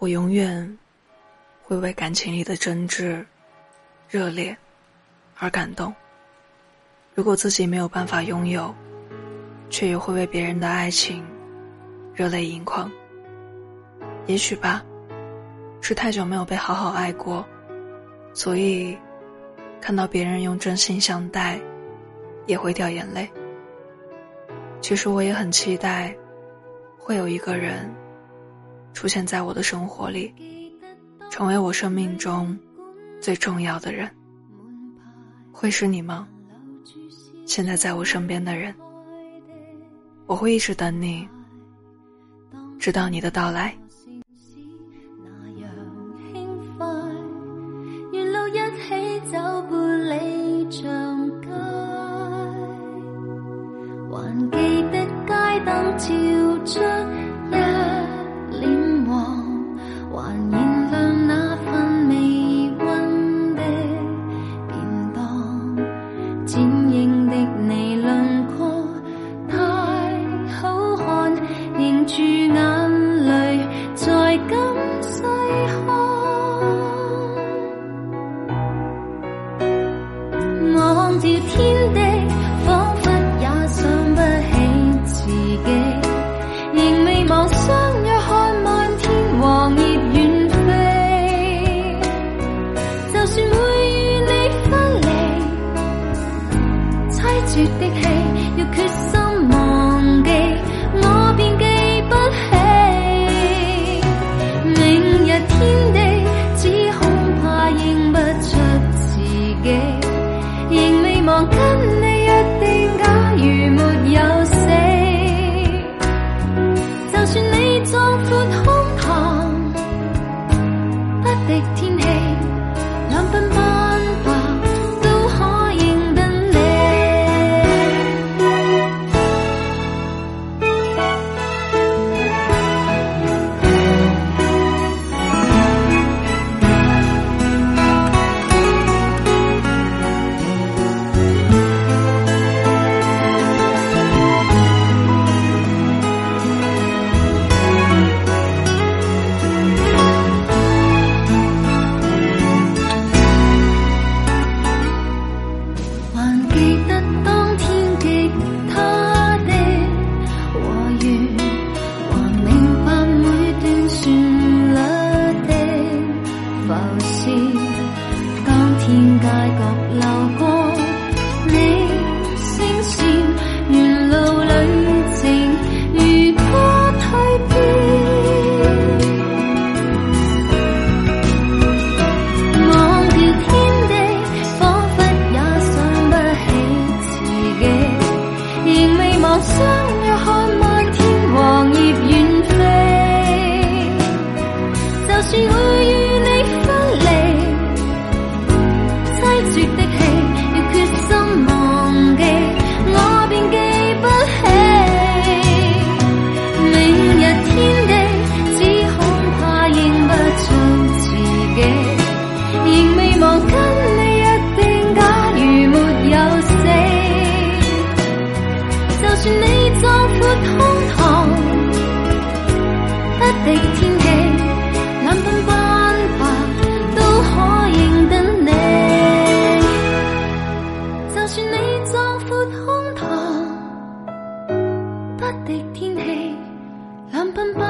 我永远会为感情里的真挚、热烈而感动。如果自己没有办法拥有，却也会为别人的爱情热泪盈眶。也许吧，是太久没有被好好爱过，所以看到别人用真心相待，也会掉眼泪。其实我也很期待，会有一个人出现在我的生活里，成为我生命中最重要的人。会是你吗？现在在我身边的人，我会一直等你，直到你的到来。还眼泪在今世看，忘掉天地，仿佛也想不起自己，仍未忘相约看漫天黄叶远飞。就算每与你分离，凄绝的戏，要决心。的天气，冷风关白都可认得你。就算你壮阔胸膛，不敌天气，冷风。